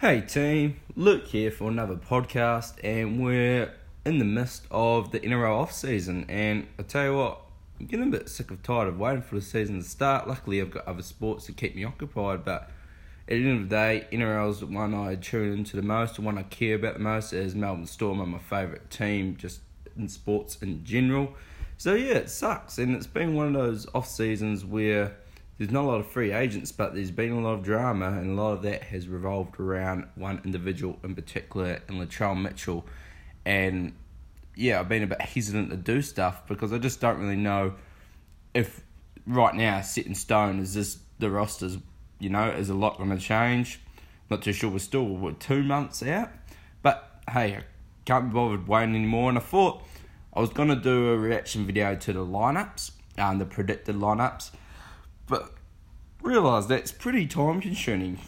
Hey team, Luke here for another podcast, and we're in the midst of the NRL off season. And I tell you what, I'm getting a bit sick of tired of waiting for the season to start. Luckily, I've got other sports to keep me occupied, but at the end of the day, NRL's the one I tune into the most, the one I care about the most. Is Melbourne Storm are my favourite team, just in sports in general. So yeah, it sucks, and it's been one of those off seasons where there's not a lot of free agents, but there's been a lot of drama, and a lot of that has revolved around one individual in particular, in Latrell Mitchell. And yeah, I've been a bit hesitant to do stuff because I just don't really know if right now, set in stone, is this the rosters, you know, is a lot going to change? Not too sure, we're still what, two months out. But hey, I can't be bothered waiting anymore, and I thought I was going to do a reaction video to the lineups, um, the predicted lineups but realise that's pretty time consuming.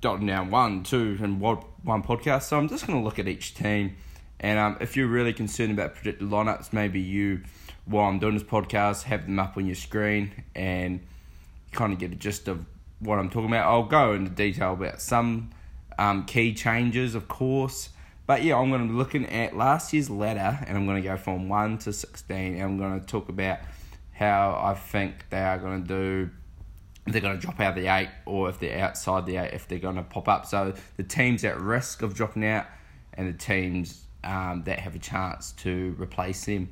Dotting down one, two, and one, one podcast. So I'm just going to look at each team. And um, if you're really concerned about predicted lineups, maybe you, while I'm doing this podcast, have them up on your screen and kind of get a gist of what I'm talking about. I'll go into detail about some um, key changes, of course. But yeah, I'm going to be looking at last year's ladder and I'm going to go from 1 to 16 and I'm going to talk about how I think they are going to do they're going to drop out of the eight or if they're outside the eight, if they're going to pop up. So the teams at risk of dropping out and the teams um, that have a chance to replace them.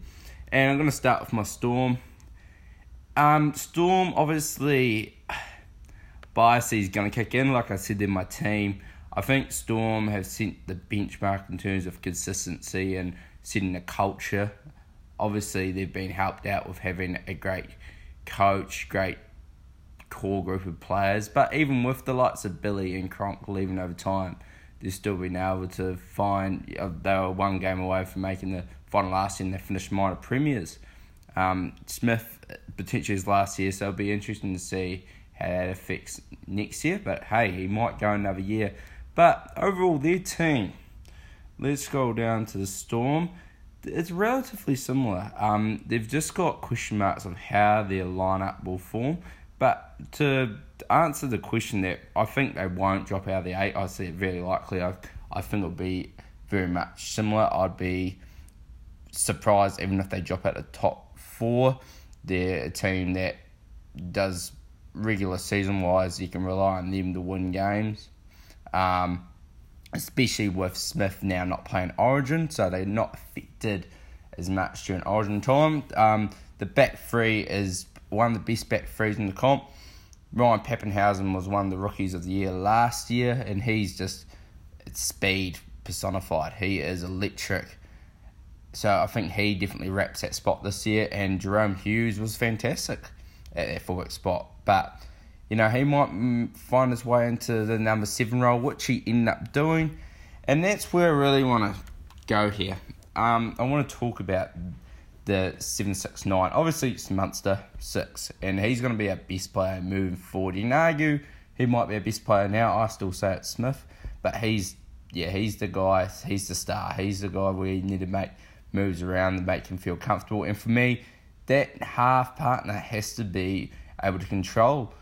And I'm going to start with my Storm. Um, Storm, obviously, bias is going to kick in. Like I said in my team, I think Storm have set the benchmark in terms of consistency and setting the culture. Obviously, they've been helped out with having a great coach, great core group of players. But even with the likes of Billy and Cronk leaving over time, they've still been able to find. They were one game away from making the final last year and they finished minor premiers. Um, Smith potentially his last year, so it'll be interesting to see how that affects next year. But hey, he might go another year. But overall, their team. Let's scroll down to the Storm. It's relatively similar. Um, they've just got question marks on how their lineup will form. But to answer the question that I think they won't drop out of the eight, I see it very likely. I, I think it'll be very much similar. I'd be surprised even if they drop out the top four. They're a team that does regular season wise, you can rely on them to win games. Um, especially with Smith now not playing Origin, so they're not affected as much during Origin time. Um, the back three is one of the best back threes in the comp. Ryan Papenhuyzen was one of the rookies of the year last year, and he's just speed personified. He is electric. So I think he definitely wraps that spot this year. And Jahrome Hughes was fantastic at that fullback spot. But, you know, he might find his way into the number seven role, which he ended up doing. And that's where I really want to go here. Um, I want to talk about the 769. Obviously, it's Munster 6, and he's going to be our best player moving forward. You can argue he might be a best player now. I still say it's Smith, but he's, yeah, he's the guy, he's the star. He's the guy where you need to make moves around to make him feel comfortable. And for me, that half partner has to be able to control,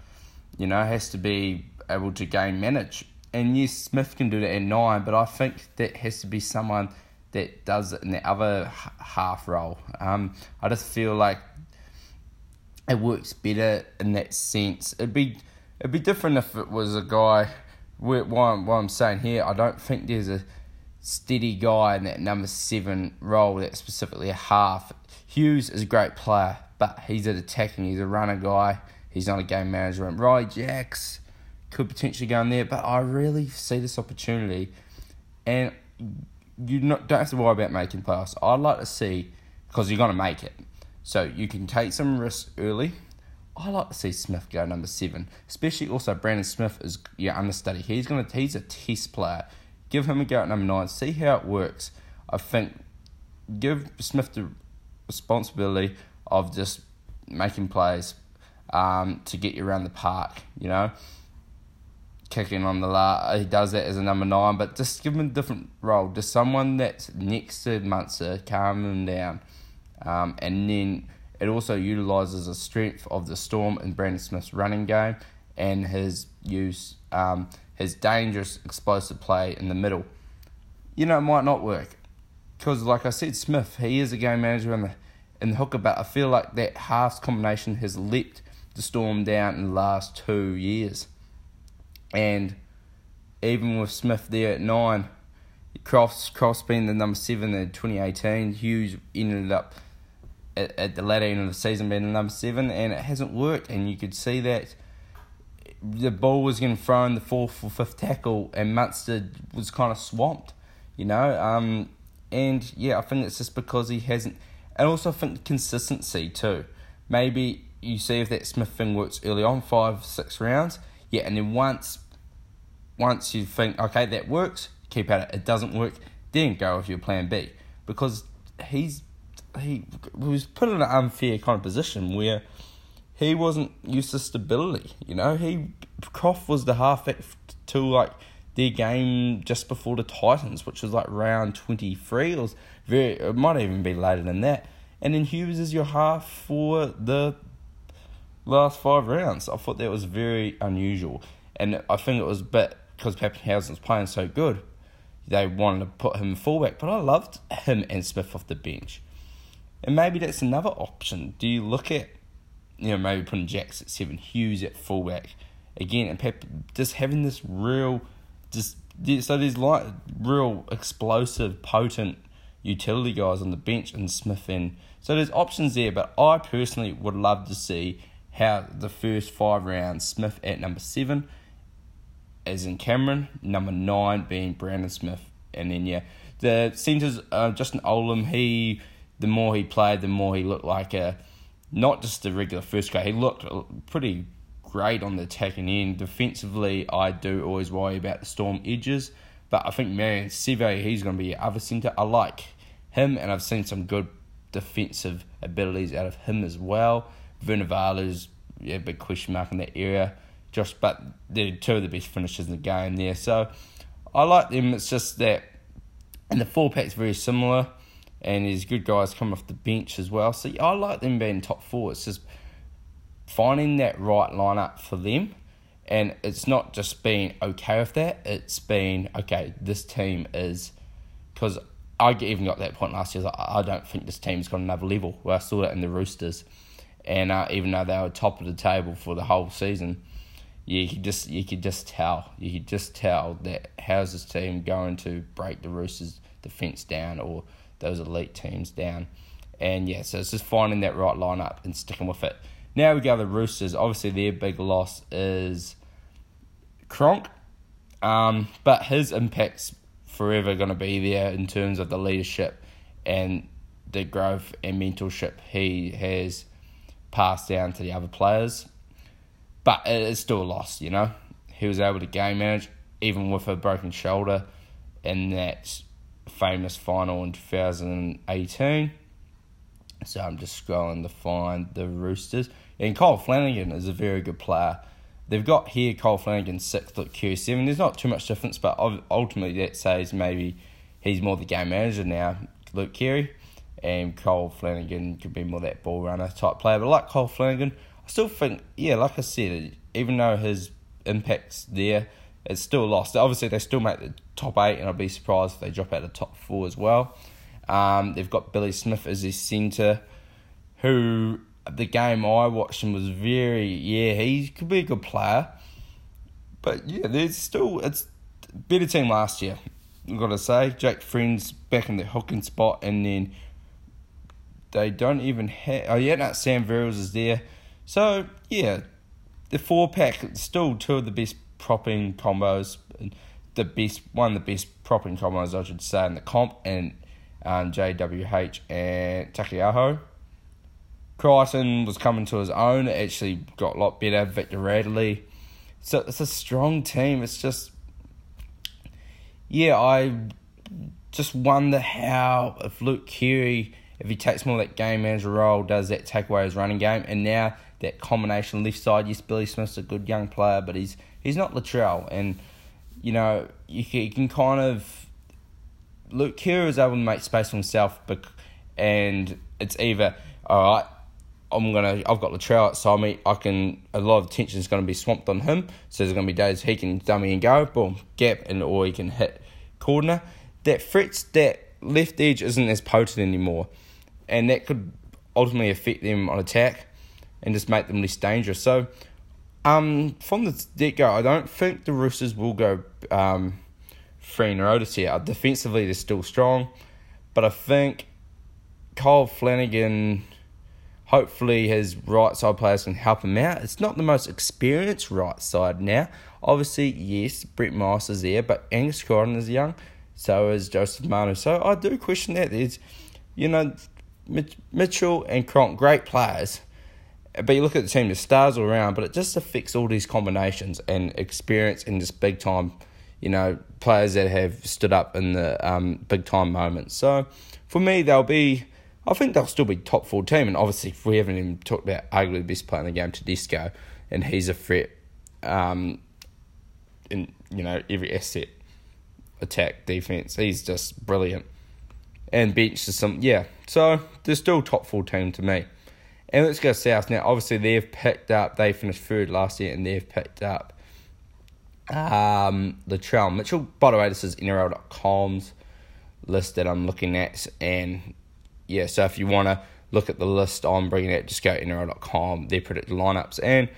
you know, has to be able to game manage. And yes, Smith can do that at nine, but I think that has to be someone that does it in the other half role. Um, I just feel like it works better in that sense. It'd be it'd be different if it was a guy. Why, why I'm saying here, I don't think there's a steady guy in that number seven role that's specifically a half. Hughes is a great player, but he's an attacking. He's a runner guy. He's not a game manager. And Ryley Jacks could potentially go in there, but I really see this opportunity, and you not, don't have to worry about making pass. I'd like to see because you're to make it, so you can take some risks early. I like to see Smith go number seven, especially also Brandon Smith is your understudy. He's gonna he's a test player. Give him a go at number nine. See how it works. I think give Smith the responsibility of just making plays um, to get you around the park. You know, kicking on the la. He does that as a number nine, but just give him a different role. Just someone that's next to Munster, calm him down, um, and then it also utilises the strength of the Storm and Brandon Smith's running game and his use um, his dangerous, explosive play in the middle. You know, it might not work. Because, like I said, Smith, he is a game manager in the, in the hooker, but I feel like that halves combination has leapt the Storm down in the last two years. And even with Smith there at nine, Croft Croft being the number seven in 2018, Hughes ended up at, at the latter end of the season being the number seven, and it hasn't worked. And you could see that the ball was getting thrown the fourth or fifth tackle, and Munster was kind of swamped, you know. Um, and yeah, I think it's just because he hasn't, and also I think consistency too. Maybe you see if that Smith thing works early on, five six rounds, yeah, and then once, once you think okay that works, keep at it. It doesn't work, then go with your plan B because he's he was put in an unfair kind of position where he wasn't used to stability. You know, he Croft was the halfback to like their game just before the Titans, which was like round twenty three. Was very. It might even be later than that. And then Hughes is your half for the last five rounds. I thought that was very unusual, and I think it was a bit because Papenhuyzen was playing so good. They wanted to put him fullback, but I loved him and Smith off the bench. And maybe that's another option. Do you look at, you know, maybe putting Jacks at seven, Hughes at fullback again, and Pep just having this real, just so there's like real explosive, potent utility guys on the bench and Smith and so there's options there. But I personally would love to see how the first five rounds Smith at number seven, as in Cameron, number nine being Brandon Smith, and then yeah, the centres uh, Justin Olam he the more he played, the more he looked like a not just a regular first grade. He looked pretty great on the attacking end. Defensively, I do always worry about the Storm edges, but I think Marion Seve, he's going to be other centre. I like him, and I've seen some good defensive abilities out of him as well. Vunivalu's yeah, big question mark in that area. Just, but they're two of the best finishers in the game there. So I like them. It's just that, and the four pack's very similar and there's good guys coming off the bench as well. So I like them being top four. It's just finding that right lineup for them, and it's not just being okay with that. It's being okay. This team is because I even got that point last year. I don't think this team's got another level. Where I saw that in the Roosters, and uh, even though they were top of the table for the whole season, yeah, you could just you could just tell you could just tell that how's this team going to break the Roosters' defense down or those elite teams down. And yeah, so it's just finding that right lineup and sticking with it. Now we go the Roosters. Obviously, their big loss is Cronk, um, but his impact's forever going to be there in terms of the leadership and the growth and mentorship he has passed down to the other players. But it is still a loss, you know. He was able to game manage even with a broken shoulder, in that famous final in 2018. So I'm just scrolling to find the Roosters. And Kyle Flanagan is a very good player. They've got here Kyle Flanagan sixth at Q7. There's not too much difference, but ultimately that says maybe he's more the game manager now, Luke Keary. And Kyle Flanagan could be more that ball runner type player. But like Kyle Flanagan, I still think, yeah, like I said, even though his impact's there, it's still lost. Obviously, they still make the top eight, and I'd be surprised if they drop out of the top four as well. Um, they've got Billy Smith as their centre, who the game I watched him was very yeah he could be a good player, but yeah there's still it's better team last year. I've got to say Jake Friend's back in the hooking spot, and then they don't even have oh yeah no Sam Verrills is there, so yeah the four pack still two of the best propping combos, the best one of the best propping combos I should say in the comp, and um, JWH and Taukei'aho. Crichton was coming to his own. It actually got a lot better. Victor Radley. So it's a strong team. It's just, yeah, I just wonder how if Luke Keary, if he takes more that game manager role, does that take away his running game? And now that combination left side, yes, Billy Smith's a good young player, but he's he's not Latrell, and you know you can, you can kind of Luke Keary is able to make space for himself, but and it's either all right, I'm gonna. I've got Latrell outside me. I can. A lot of attention is going to be swamped on him. So there's going to be days he can dummy and go, boom, gap, and or he can hit corner. That threats that left edge isn't as potent anymore, and that could ultimately affect them on attack, and just make them less dangerous. So, um, from the get go, I don't think the Roosters will go um, free Otis here. Defensively, they're still strong, but I think Kyle Flanagan hopefully his right side players can help him out. It's not the most experienced right side now. Obviously, yes, Brett Morris is there, but Angus Crichton is young, so is Joseph Manu. So I do question that. There's, you know, Mitchell and Cronk, great players, but you look at the team, the stars all around, but it just affects all these combinations and experience and just big time, you know, players that have stood up in the um, big time moments. So for me, they'll be I think they'll still be top four team, and obviously we haven't even talked about arguably the best player in the game, Tedesco, and he's a threat. Um, in you know every asset, attack, defense, he's just brilliant, and bench is some yeah. So they're still top four team to me. And let's go south now. Obviously they've picked up. They finished third last year, and they've picked up um, Latrell Mitchell. By the way, this is NRL.com's list that I'm looking at, and yeah, so if you want to look at the list I'm bringing it, just go to NRL.com, their predicted lineups. And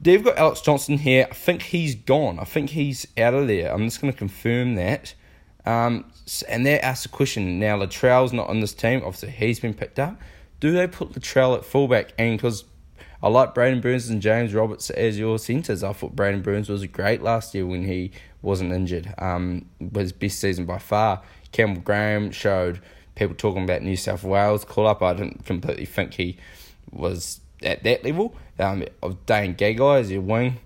they've got Alex Johnson here. I think he's gone. I think he's out of there. I'm just going to confirm that. Um, and they asked a question now Latrell's not on this team. Obviously, he's been picked up. Do they put Latrell at fullback? And because I like Braidon Burns and James Roberts as your centres, I thought Braidon Burns was great last year when he wasn't injured. Um, was best season by far. Campbell Graham showed people talking about New South Wales call up. I didn't completely think he was at that level. Um, of Dane Gagai as your wing.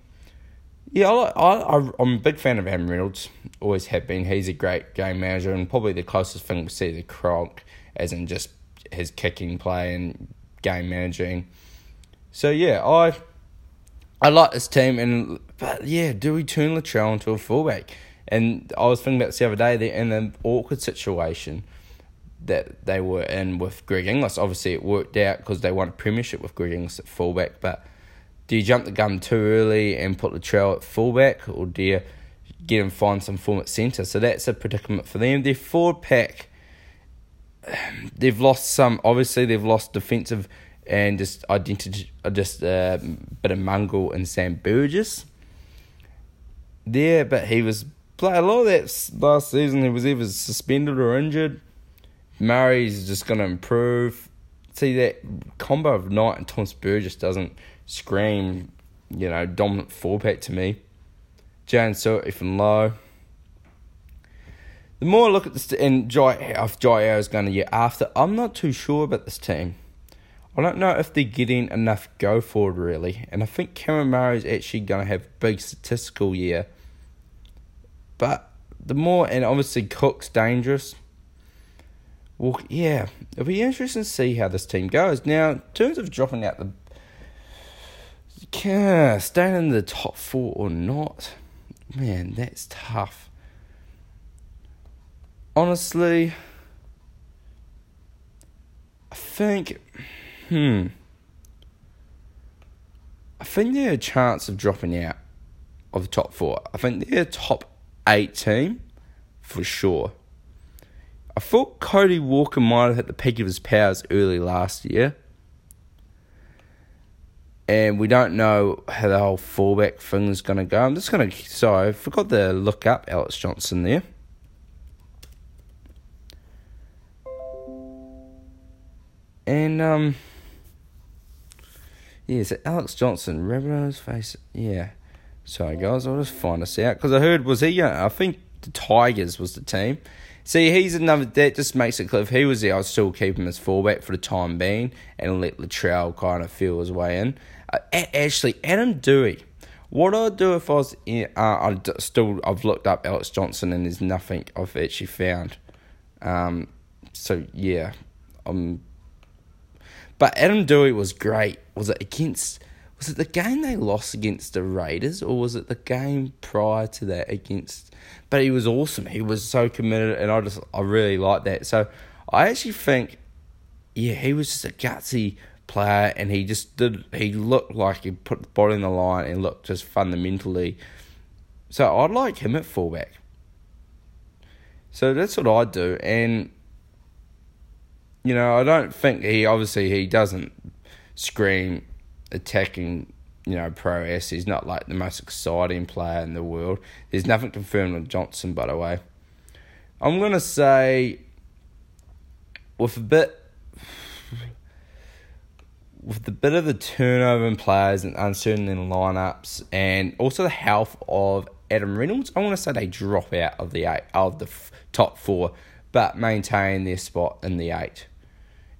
Yeah, I, I, I'm a big fan of Adam Reynolds. Always have been. He's a great game manager and probably the closest thing we see to Cronk, as in just his kicking play and game managing. So yeah, I I like this team, and but yeah, do we turn Latrell into a fullback? And I was thinking about this the other day. They're in an awkward situation that they were in with Greg Inglis. Obviously, it worked out because they won a premiership with Greg Inglis at fullback. But do you jump the gun too early and put Latrell at fullback, or do you get him find some form at centre? So that's a predicament for them. Their forward pack, they've lost some. Obviously, they've lost defensive and just identity, just a uh, bit of Mungle and Sam Burgess. There, but he was play a lot of that last season. He was either suspended or injured. Murray's just going to improve. See that combo of Knight and Tom Burgess doesn't scream, you know, dominant four pack to me. John Sutton from low. The more I look at this, and Jai, if Jai is going to get after, I'm not too sure about this team. I don't know if they're getting enough go forward really, and I think Murray is actually going to have a big statistical year. But the more, and obviously Cook's dangerous. Well, yeah, it'll be interesting to see how this team goes. Now, in terms of dropping out the, staying in the top four or not, man, that's tough. Honestly, I think, hmm, I think they're a chance of dropping out of the top four. I think they're a top eight team for sure. I thought Cody Walker might have hit the peak of his powers early last year. And we don't know how the whole fullback thing is going to go. I'm just going to. Sorry, I forgot to look up Alex Johnson there. And, um. Yeah, so Alex Johnson, on his face. Yeah. Sorry, guys, I'll just find this out because I heard was he? Uh, I think the Tigers was the team. See, he's another that just makes it clear. If he was there, I'd still keep him as fullback for the time being and let Latrell kind of feel his way in. Uh, actually, Adam Doueihi. What I'd do if I was in, uh, I still I've looked up Alex Johnson and there's nothing I've actually found. Um, so yeah, um, but Adam Doueihi was great. Was it against? was it the game they lost against the Raiders or was it the game prior to that against but he was awesome he was so committed and I just I really like that so I actually think yeah, he was just a gutsy player, and he just did. He looked like he put the body in the line and looked just fundamentally. So I'd like him at fullback. So that's what I do, and you know I don't think he obviously he doesn't scream attacking. You know, prowess. He's not like the most exciting player in the world. There's nothing confirmed with Johnson, by the way. I'm gonna say, with a bit with the bit of the turnover in players and uncertainty in lineups, and also the health of Adam Reynolds, I want to say they drop out of the eight of the f- top four, but maintain their spot in the eight.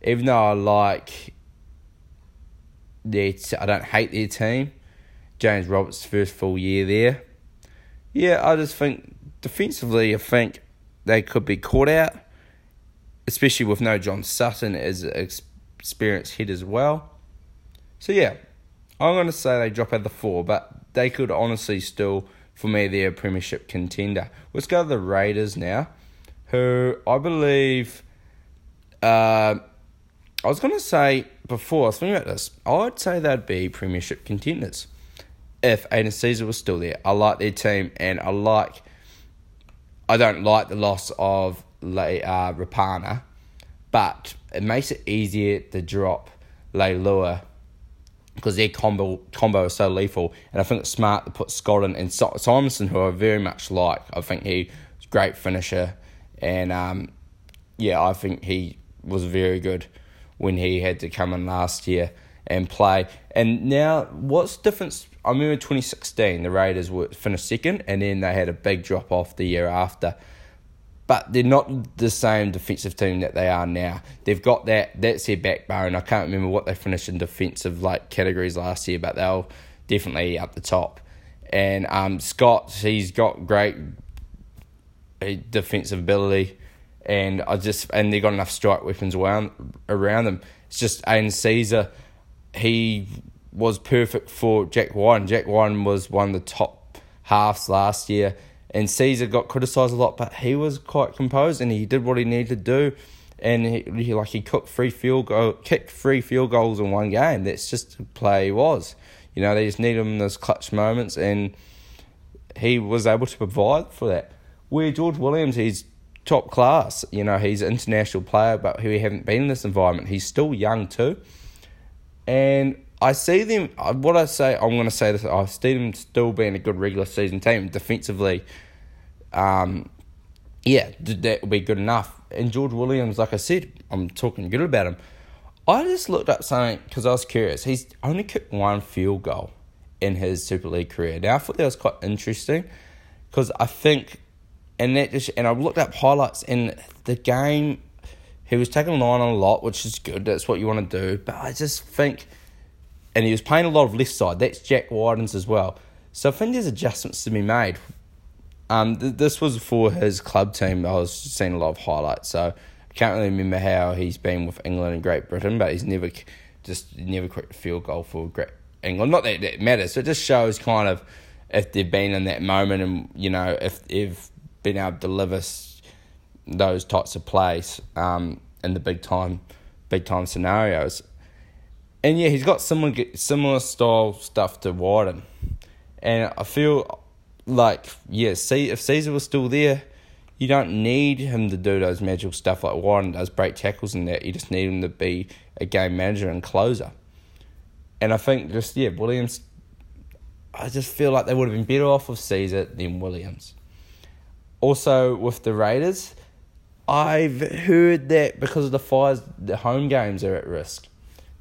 Even though I like their, t- I don't hate their team. James Roberts' first full year there. Yeah, I just think defensively, I think they could be caught out, especially with no John Sutton as an experienced hit as well. So yeah, I'm going to say they drop out the four, but they could honestly still, for me, they're a premiership contender. Let's go to the Raiders now, who I believe. Uh, I was going to say before, I was thinking about this, I'd say they'd be premiership contenders if Aidan Sezer was still there. I like their team, and I like. I don't like the loss of uh, Rapana, but it makes it easier to drop Leilua because their combo combo is so lethal. And I think it's smart to put Scotland and Simonsson, who I very much like. I think he's a great finisher, and um, yeah, I think he was very good when he had to come in last year and play. And now, what's difference? I remember 2016, the Raiders were finished second, and then they had a big drop off the year after but they're not the same defensive team that they are now. They've got that that's their backbone. I can't remember what they finished in defensive like categories last year, but they'll definitely up the top. And um, Scott, he's got great uh, defensive ability, and I just and they got enough strike weapons around around them. It's just Aidan Sezer, he was perfect for Jack Wighton. Jack Wighton was one of the top halves last year and Sezer got criticised a lot, but he was quite composed and he did what he needed to do. And he, he like he cooked three field goal, kicked three field goals in one game. That's just the play he was. You know, they just need him in those clutch moments, and he was able to provide for that. Where George Williams, he's top class. You know, he's an international player, but he haven't been in this environment. He's still young too, and I see them. Uh, what I say, I'm going to say this. I see them still being a good regular season team defensively. Um, yeah, that will be good enough. And George Williams, like I said, I'm talking good about him. I just looked up something because I was curious. He's only kicked one field goal in his Super League career. Now I thought that was quite interesting because I think, and that just, and I looked up highlights in the game. He was taking line on a lot, which is good. That's what you want to do. But I just think and he was playing a lot of left side. That's Jack Wighton's as well. So I think there's adjustments to be made. Um, th- this was for his club team. I was seeing a lot of highlights, so I can't really remember how he's been with England and Great Britain, but he's never just never kicked a field goal for Great England. Not that that matters. So it just shows kind of if they've been in that moment and you know if they've been able to deliver those types of plays um, in the big time big time scenarios and yeah, he's got similar similar style stuff to Wighton, and I feel like yeah, see if Sezer was still there, you don't need him to do those magical stuff like Wighton does, break tackles and that. You just need him to be a game manager and closer. And I think just yeah, Williams. I just feel like they would have been better off with Sezer than Williams. Also with the Raiders, I've heard that because of the fires, the home games are at risk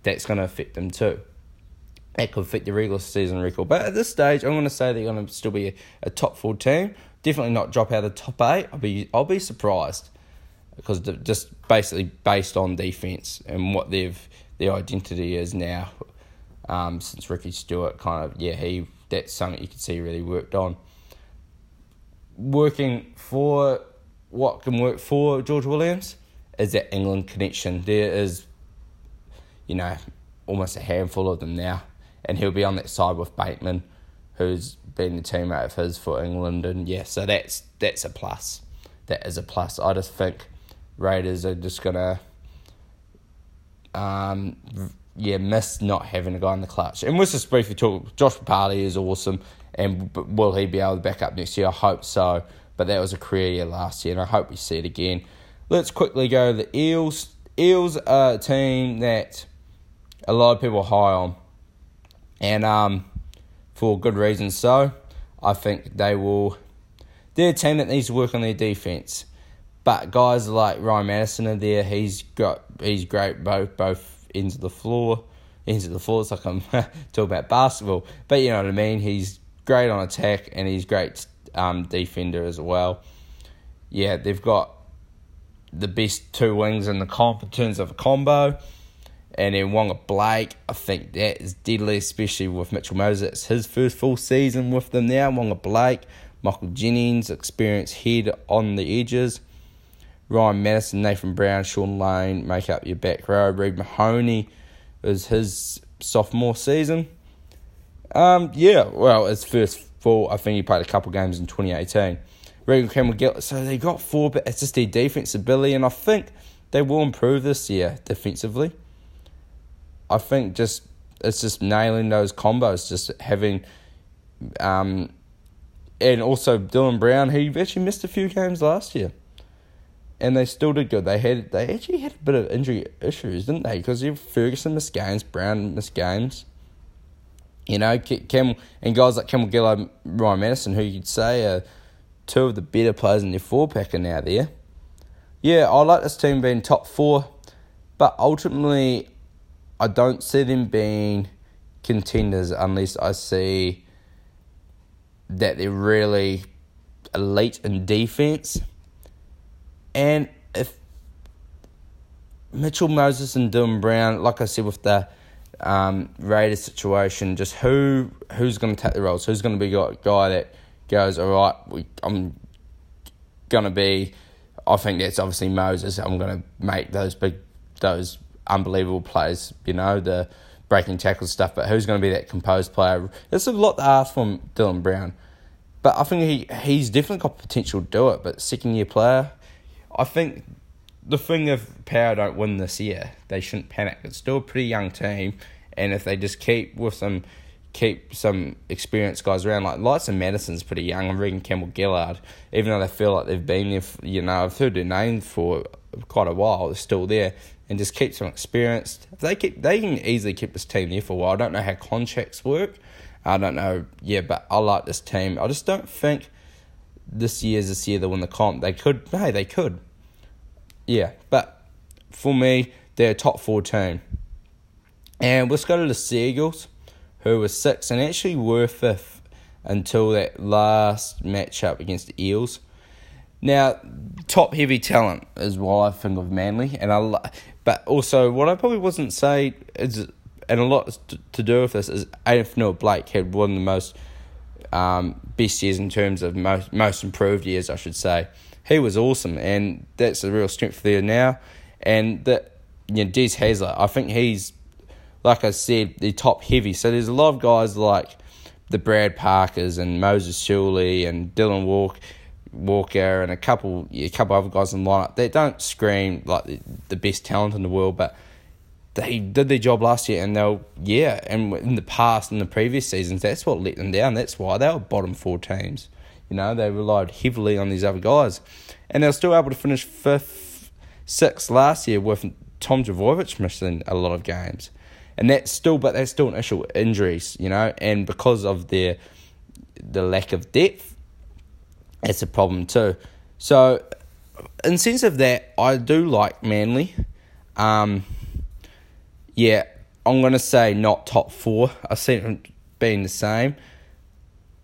that's going to affect them too. That could affect the regular season record. But at this stage, I'm going to say they're going to still be a, a top four team. Definitely not drop out of the top eight. I'll be I'll be surprised because just basically based on defense and what they've their identity is now. Um, since Ricky Stuart kind of yeah he that's something you can see really worked on. Working for what can work for George Williams is that England connection. There is you know, almost a handful of them now. And he'll be on that side with Bateman, who's been the teammate of his for England. And yeah, so that's that's a plus. That is a plus. I just think Raiders are just gonna um, yeah, miss not having a guy in the clutch. And let's just briefly talk. Josh Papalii is awesome, and will he be able to back up next year? I hope so. But that was a career year last year, and I hope we see it again. Let's quickly go the Eels. Eels are a team that a lot of people are high on, and um, for good reasons. So I think they will. They're a team that needs to work on their defense. But guys like Ryan Matterson are there. He's got he's great both both of the floor. into the floor. It's like I'm talking about basketball, but you know what I mean. He's great on attack and he's great um, defender as well. Yeah, they've got the best two wings in the comp in terms of a combo. And then Waqa Blake, I think that is deadly, especially with Mitchell Moses. It's his first full season with them now. Waqa Blake, Michael Jennings, experienced head on the edges. Ryan Matterson, Nathan Brown, Shaun Lane make up your back row. Reed Mahoney is his sophomore season. Um, yeah, well, his first full, I think he played a couple games in 2018. Reagan Campbell so they got four, but it's just their defense ability, and I think they will improve this year defensively. I think just it's just nailing those combos, just having, um, and also Dylan Brown, he actually missed a few games last year and they still did good. They had they actually had a bit of injury issues, didn't they? Because you have Ferguson missed games, Brown missed games. You know, Cam and guys like Campbell Gillard, Ryan Matterson, who you'd say are two of the better players in their four pack are now there. Yeah, I like this team being top four, but ultimately, I don't see them being contenders unless I see that they're really elite in defense and if Mitchell Moses and Dylan Brown, like I said with the um, Raiders situation, just who who's going to take the roles? Who's going to be a guy that goes, all right, we, I'm going to be. I think that's obviously Moses. I'm going to make those big, those unbelievable plays. You know the breaking tackle stuff. But who's going to be that composed player? There's a lot to ask from Dylan Brown. But I think he he's definitely got potential to do it. But second year player, I think the thing if Parra don't win this year, they shouldn't panic. It's still a pretty young team, and if they just keep with some keep some experienced guys around, like Lights and Matterson's pretty young, I'm reading Campbell Gillard, even though they feel like they've been there, for, you know, I've heard their name for quite a while, they're still there, and just keep some experienced. They keep, they can easily keep this team there for a while. I don't know how contracts work. I don't know, yeah, but I like this team. I just don't think this year's this year they win the comp. They could, hey, they could. Yeah, but for me, they're a top four team. And let's go to the Seagulls, who were six and actually were fifth until that last matchup against the Eels. Now, top heavy talent is what I think of Manly, and I. But also, what I probably wasn't say is, and a lot to do with this is Addin Fonua-Blake had one of the most um, best years in terms of most most improved years, I should say. He was awesome, and that's a real strength there now. And that you know, Des Hasler, I think he's like I said, the top heavy. So there's a lot of guys like the Brad Parkers and Moses Suli and Dylan Walk, Walker and a couple a couple other guys in the lineup. They don't scream like the, the best talent in the world, but they did their job last year, and they'll yeah. And in the past, in the previous seasons, that's what let them down. That's why they were bottom four teams. You know, they relied heavily on these other guys, and they were still able to finish fifth, sixth last year with Tom Trbojevic missing a lot of games, and that's still, but that's still an issue injuries. You know, and because of their the lack of depth, that's a problem too. So, in sense of that, I do like Manly. Um, yeah, I'm to say not top four. I see them being the same.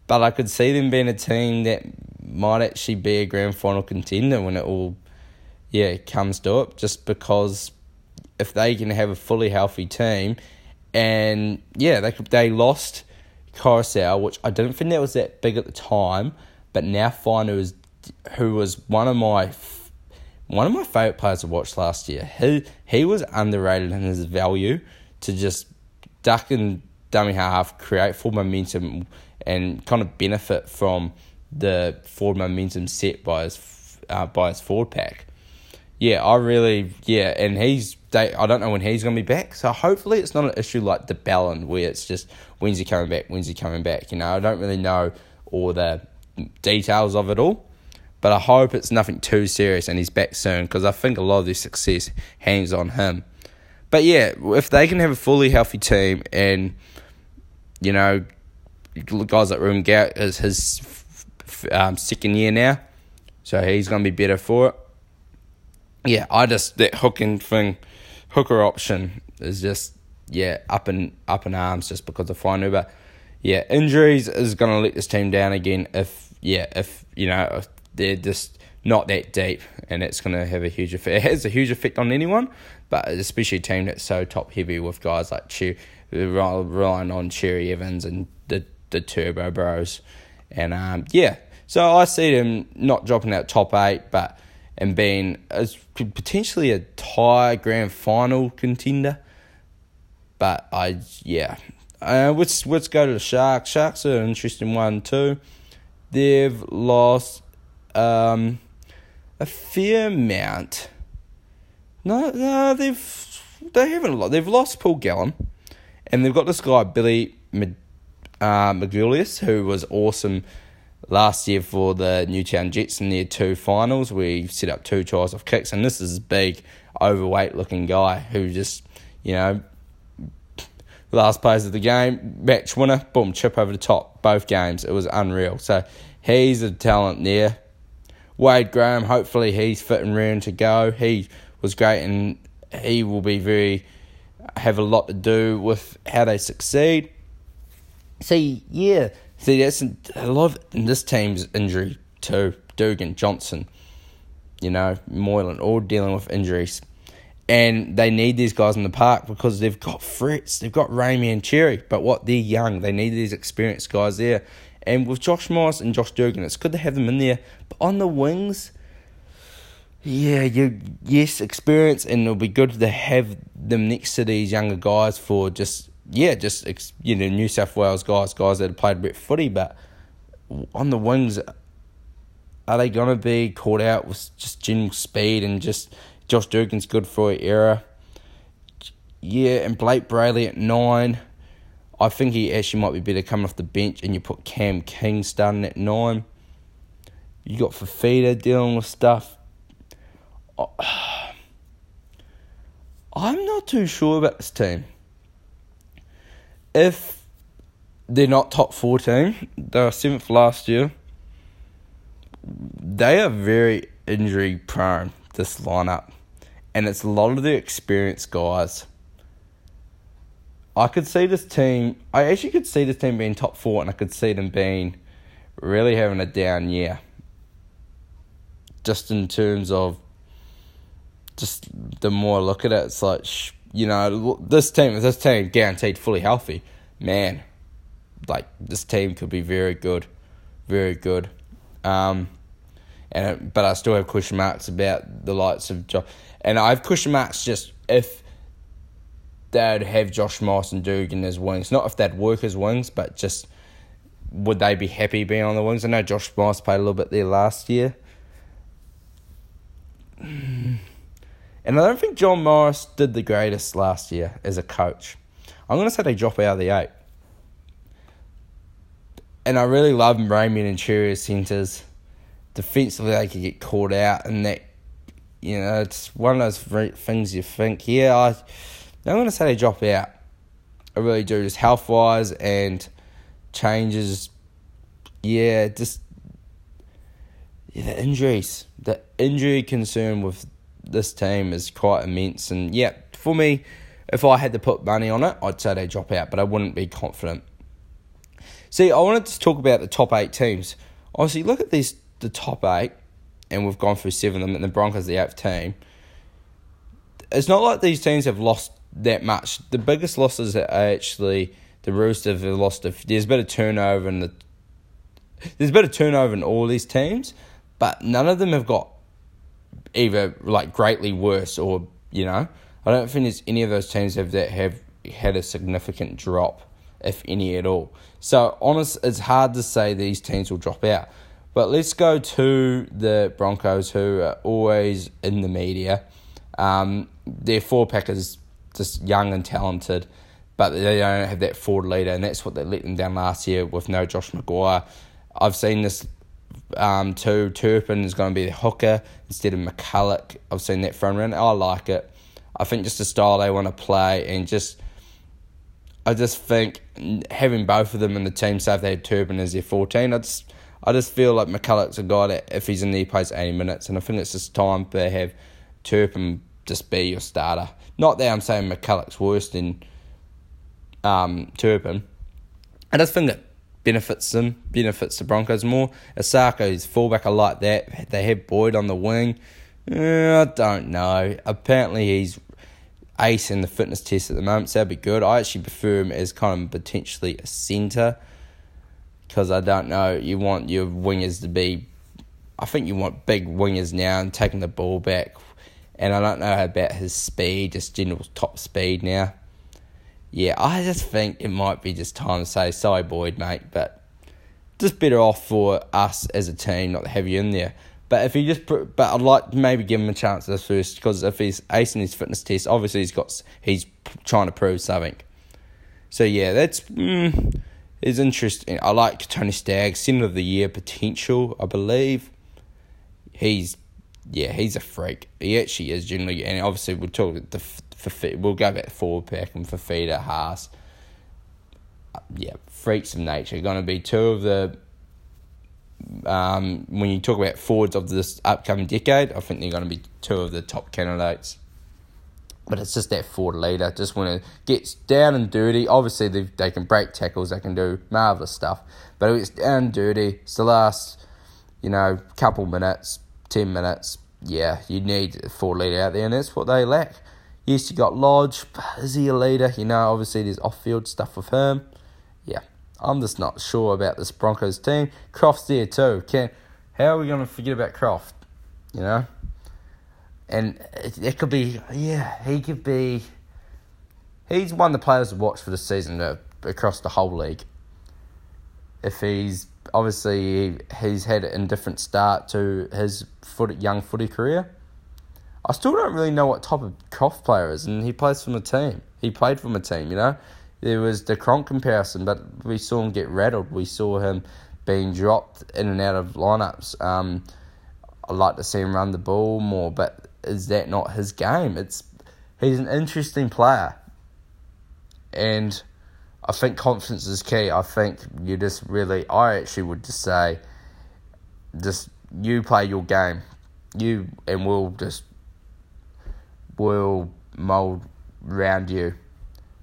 But I could see them being a team that might actually be a grand final contender when it all yeah, comes to it. Just because if they can have a fully healthy team and yeah, they they lost Koroisau, which I didn't think that was that big at the time, but now who was who was one of my one of my favourite players to watch last year. He he was underrated in his value to just duck and dummy half, create full momentum, and kind of benefit from the forward momentum set by his uh, by his forward pack. yeah, I really yeah, and he's I don't know when he's gonna be back. So hopefully it's not an issue like the Ballon where it's just when's he coming back, when's he coming back. You know, I don't really know all the details of it all, but I hope it's nothing too serious and he's back soon because I think a lot of this success hangs on him. But yeah, if they can have a fully healthy team and you know guys like Reuben Garrick is his um, second year now, so he's gonna be better for it yeah, I just that hooking thing, hooker option is just yeah up and up in arms just because of Fainu. But yeah, injuries is gonna let this team down again if yeah if you know if they're just not that deep and it's gonna have a huge effect. It has a huge effect on anyone, but especially a team that's so top heavy with guys like Cher- relying on Cherry Evans and the the Turbo Bros, and um yeah. So I see them not dropping out top eight, but and being as potentially a tie grand final contender. But I yeah, uh, let's let's go to the Sharks. Sharks are an interesting one too. They've lost um, a fair amount. No, no, they've they haven't lost. They've lost Paul Gallen, and they've got this guy Billy Mid, uh, who was awesome last year for the Newtown Jets in their two finals. We set up two tries off kicks, and this is a big, overweight looking guy who just, you know, last plays of the game, match winner, boom, chip over the top, both games. It was unreal. So he's a talent there. Wade Graham, hopefully he's fit and ready to go. He was great and he will be very have a lot to do with how they succeed. See, yeah, See, that's a lot of this team's injury too. Dugan, Johnson, you know, Moylan, all dealing with injuries. And they need these guys in the park because they've got Fritz, they've got Ramien and Xerri. But what, they're young. They need these experienced guys there. And with Josh Morris and Josh Dugan, it's good to have them in there. But on the wings, yeah, you yes, experience, and it'll be good to have them next to these younger guys for just yeah, just you know New South Wales guys, guys that have played bit footy, but on the wings, are they gonna be caught out with just general speed and just Josh Dugan's good for an era? Yeah, and Blayke Brailey at nine. I think he actually might be better coming off the bench, and you put Cam King starting at nine. You got Fifita dealing with stuff. I'm not too sure about this team if they're not top 14, they were seventh last year. They are very injury prone, this lineup. And it's a lot of the experienced guys. I could see this team, I actually could see this team being top four, and I could see them being really having a down year. Just in terms of, just the more I look at it, it's like, you know, this team, this team guaranteed fully healthy, man, like this team could be very good, very good. Um, and but I still have question marks about the likes of Josh, and I have question marks just if they'd have Josh Moss and Dugan as wings, not if they'd work as wings, but just would they be happy being on the wings? I know Josh Moss played a little bit there last year. And I don't think John Morris did the greatest last year as a coach. I'm going to say they drop out of the eight. And I really love Ramien and Xerri centres. Defensively, they could get caught out, and that, you know, it's one of those things you think, yeah, I, I'm going to say they drop out. I really do, just health wise and changes. Yeah, just yeah, the injuries. The injury concern with this team is quite immense. And yeah, for me, if I had to put money on it, I'd say they drop out, but I wouldn't be confident. See, I wanted to talk about the top eight teams. Obviously, look at these the top eight, and we've gone through seven of them, and the Broncos the eighth team. It's not like these teams have lost that much. The biggest losses are actually the Roosters have lost. A, there's a bit of turnover in the. There's a bit of turnover in all these teams, but none of them have got either like greatly worse or you know I don't think there's any of those teams have that have had a significant drop, if any at all. So honest, it's hard to say these teams will drop out. But let's go to the Broncos, who are always in the media. Um, their four pack is just young and talented, but they don't have that forward leader, and that's what they let them down last year with no Josh McGuire. I've seen this um, too. Turpin is going to be the hooker instead of McCullough. I've seen that front run. I like it. I think just the style they want to play, and just I just think having both of them in the team, so if they had Turpin as their 14, I just I just feel like McCullough's a guy that if he's in there, he plays 80 minutes. And I think it's just time to have Turpin just be your starter. Not that I'm saying McCullough's worse than um, Turpin. I just think that benefits them, benefits the Broncos more. Isaako's fullback, I like that. They have Boyd on the wing. Uh, I don't know. Apparently he's ace in the fitness test at the moment, so that'd be good. I actually prefer him as kind of potentially a centre because I don't know. You want your wingers to be, I think you want big wingers now and taking the ball back. And I don't know about his speed, just general top speed now. Yeah, I just think it might be just time to say sorry, Boyd, mate, but just better off for us as a team not to have you in there. But if he just, but I'd like to maybe give him a chance at this first because if he's acing his fitness test, obviously he's got he's trying to prove something. So yeah, that's mm, is interesting. I like Tony Staggs, Centre of the Year potential, I believe. He's, yeah, he's a freak. He actually is generally, and obviously we'll talk the for we'll go back forward pack and Fifita, Haas. Uh, yeah, freaks of nature. Going to be two of the. Um, when you talk about forwards of this upcoming decade, I think they're going to be two of the top candidates. But it's just that forward leader. Just when it gets down and dirty, obviously they, they can break tackles, they can do marvellous stuff. But it's down and dirty, it's the last, you know, couple minutes, 10 minutes, yeah, you need a forward leader out there, and that's what they lack. Yes, you got Lodge, is he a leader? You know, obviously there's off field stuff with him. Yeah, I'm just not sure about this Broncos team. Croft's there too. Can how are we going to forget about Croft? You know? and it, it, could be yeah he could be he's one of the players to watch for the season uh, across the whole league. If he's obviously he's had an indifferent start to his foot young footy career. I still don't really know what type of Croft player is, and he plays from a team. He played from a team, you know. There was the Cronk comparison, but we saw him get rattled. We saw him being dropped in and out of lineups. Um, I'd like to see him run the ball more, but is that not his game? It's he's an interesting player, and I think confidence is key. I think you just really, I actually would just say, just you play your game, you and we'll just we'll mold around you.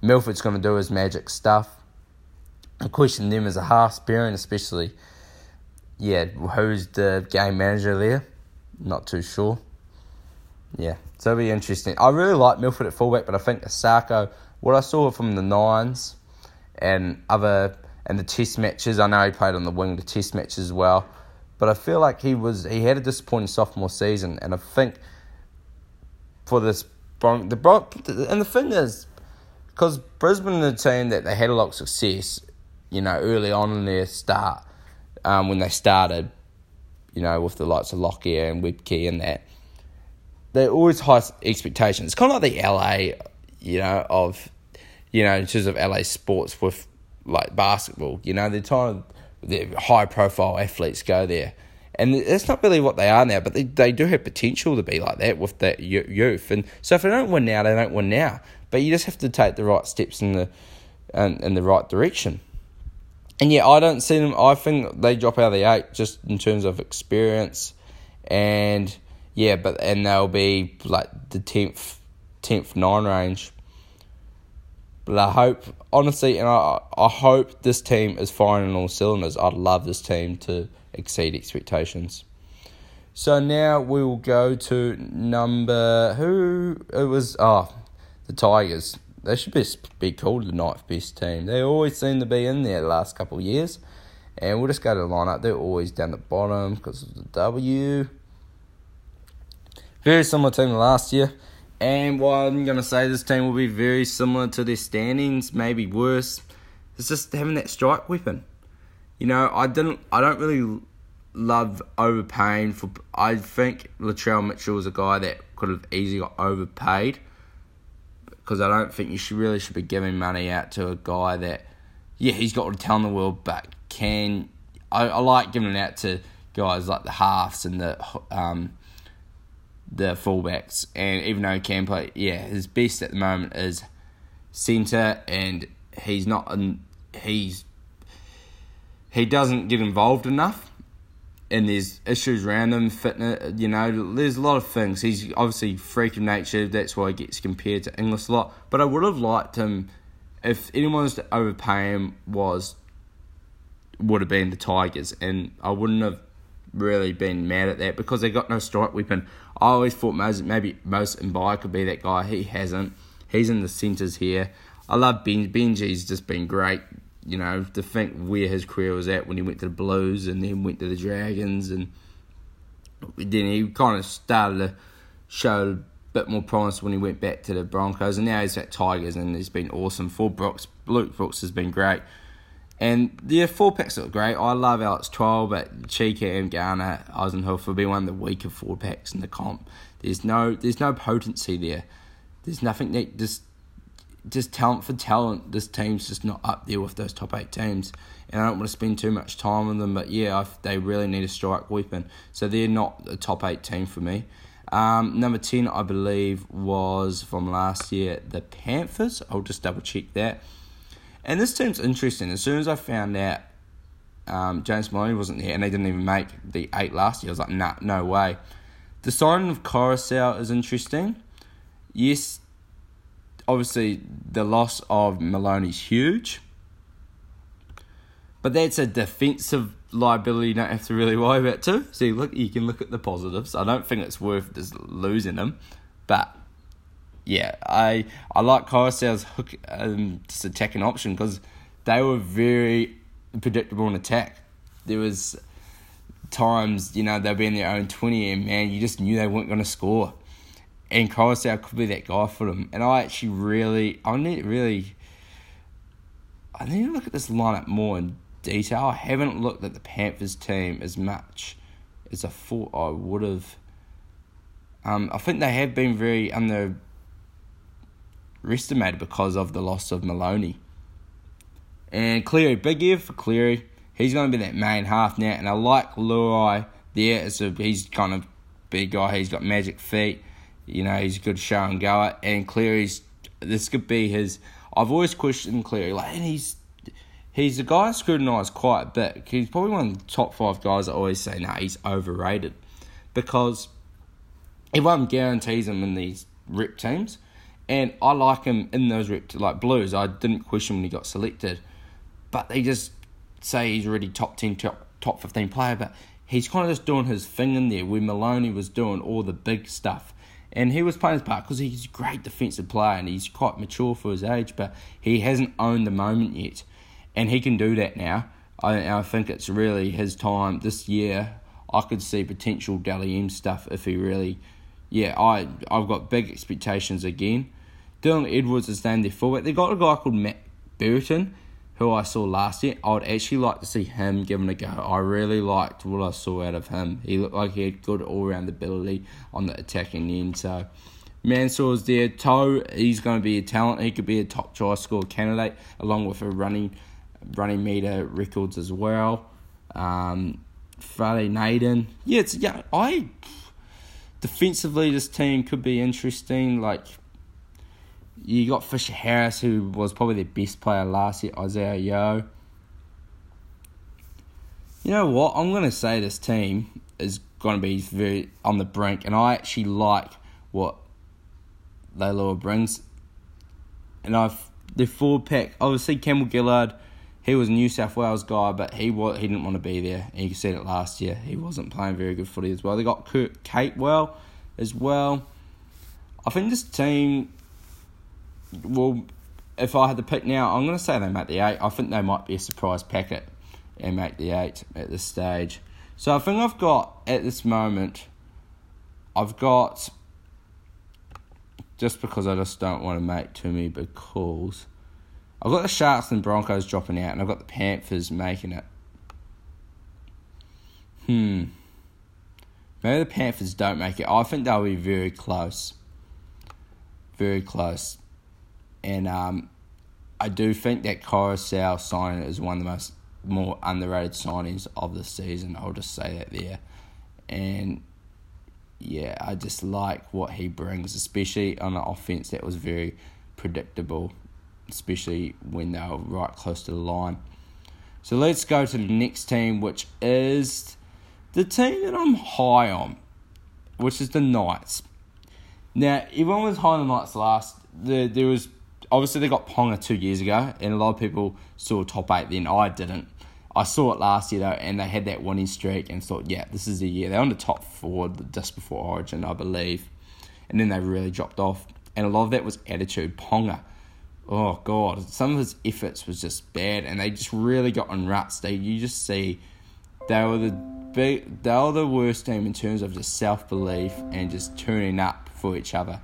Milford's going to do his magic stuff. I question them as a half parent, especially. Yeah, who's the game manager there? Not too sure. Yeah, so it'll be interesting. I really like Milford at fullback, but I think Isaako, what I saw from the Nines and other and the Test matches, I know he played on the wing the Test matches as well, but I feel like he was he had a disappointing sophomore season, and I think for this Bron the Bron and the thing is because Brisbane a team that they had a lot of success, you know, early on in their start um, when they started, you know, with the likes of Lockyer and Webcke and that They're always high expectations. It's kind of like the LA, you know, of you know, in terms of LA sports with like basketball. You know, the time the high profile athletes go there. And that's not really what they are now, but they, they do have potential to be like that with that youth. And so if they don't win now, they don't win now. But you just have to take the right steps in the in, in the right direction. And yeah, I don't see them. I think they drop out of the eight just in terms of experience and yeah, but and they'll be like the tenth, tenth nine range. But I hope, honestly, and I I hope this team is firing on all cylinders. I'd love this team to exceed expectations. So now we will go to number who it was. Oh, the Tigers. They should be, be called the ninth best team. They always seem to be in there the last couple of years. And we'll just go to the lineup. They're always down the bottom because of the W. Very similar team to last year. And what I'm going to say, this team will be very similar to their standings, maybe worse. It's just having that strike weapon. You know, I didn't, I don't really love overpaying for. I think Latrell Mitchell was a guy that could have easily got overpaid because I don't think you should really should be giving money out to a guy that, yeah, he's got all the talent in the world, but can I, I like giving it out to guys like the halves and the um the fullbacks, and even though he can play, yeah, his best at the moment is centre, and he's not, he's he doesn't get involved enough and there's issues around him, fitness, you know, there's a lot of things. He's obviously freak of nature, that's why he gets compared to Inglis a lot. But I would have liked him if anyone was to overpay him was would have been the Tigers and I wouldn't have really been mad at that because they got no strike weapon. I always thought maybe Moses Mbye could be that guy. He hasn't. He's in the centres here. I love Ben Benji's just been great you know, to think where his career was at when he went to the Blues and then went to the Dragons, and then he kind of started to show a bit more promise when he went back to the Broncos, and now he's at Tigers, and he's been awesome. For Brooks, Luke Brooks has been great. And the four packs look great. I love Alex Twal, but Cheika and Garner, Eisenhofer will be one of the weaker four packs in the comp. There's no there's no potency there. There's nothing that just just talent for talent, this team's just not up there with those top eight teams. And I don't want to spend too much time on them, but yeah, I, they really need a strike weapon. So they're not a top eight team for me. Um, number 10, I believe, was from last year, the Panthers. I'll just double check that. And this team's interesting. As soon as I found out um, James Maloney wasn't there and they didn't even make the eight last year, I was like, nah, no way. The signing of Koroisau is interesting. Yes, obviously the loss of Maloney's huge. But that's a defensive liability you don't have to really worry about too. See, look, you can look at the positives. I don't think it's worth just losing him, but yeah, I I like Koroisau's hook um, just attacking option because they were very predictable in attack. There was times you know they'd be in their own twenty and man, you just knew they weren't going to score and Koroisau could be that guy for them. And I actually really, I need really, I need to look at this lineup more in detail. I haven't looked at the Panthers team as much as I thought I would have. Um, I think they have been very underestimated because of the loss of Maloney. And Cleary, big year for Cleary. He's going to be that main half now, and I like Luai there. As a, he's kind of big guy. He's got magic feet. You know, he's a good show and goer. And Cleary's, this could be his. I've always questioned Cleary, like, and he's he's a guy scrutinised quite a bit. He's probably one of the top five guys I always say, nah, he's overrated. Because everyone guarantees him in these rep teams. And I like him in those rep, like Blues. I didn't question when he got selected. But they just say he's already top 10, top, top 15 player. But he's kind of just doing his thing in there where Maloney was doing all the big stuff and he was playing his part because he's a great defensive player and he's quite mature for his age, but he hasn't owned the moment yet, and he can do that now. I, I think it's really his time this year. I could see potential Dally M stuff if he really, yeah. I I've got big expectations again. Dylan Edwards is named their fullback. They've got a guy called Matt Burton who I saw last year, I would actually like to see him given a go. I really liked what I saw out of him. He looked like he had good all round ability on the attacking end. So Mansour's there. To'o, he's going to be a talent. He could be a top try score candidate along with a running running meter records as well. Um, Friday Naden. Yeah, it's yeah. I defensively this team could be interesting. Like you got Fisher Harris, who was probably the best player last year, Isaah Yeo. You know what? I'm going to say this team is going to be very on the brink, and I actually like what Leilua brings. And I've the forward pack, obviously Campbell Gillard, he was a New South Wales guy, but he was, he didn't want to be there. And you said it last year, he wasn't playing very good footy as well. They got Kurt Capewell as well. I think this team well, if I had to pick now, I'm going to say they make the eight. I think they might be a surprise packet and make the eight at this stage. So I think I've got at this moment, I've got just because I just don't want to make too many big calls. I've got the Sharks and Broncos dropping out, and I've got the Panthers making it. Hmm. Maybe the Panthers don't make it. I think they'll be very close. Very close. And um, I do think that Koroisau signing is one of the most more underrated signings of the season. I'll just say that there. And yeah, I just like what he brings, especially on an offense that was very predictable, especially when they were right close to the line. So let's go to the next team, which is the team that I'm high on, which is the Knights. Now, everyone was high on the Knights last. The, there was obviously they got Ponga two years ago, and a lot of people saw top eight then. I didn't. I saw it last year though, and they had that winning streak, and thought, yeah, this is the year. They're on the top four just before Origin, I believe, and then they really dropped off. And a lot of that was attitude. Ponga, oh god, some of his efforts was just bad, and they just really got on ruts. They you just see they were the big, they were the worst team in terms of just self belief and just turning up for each other.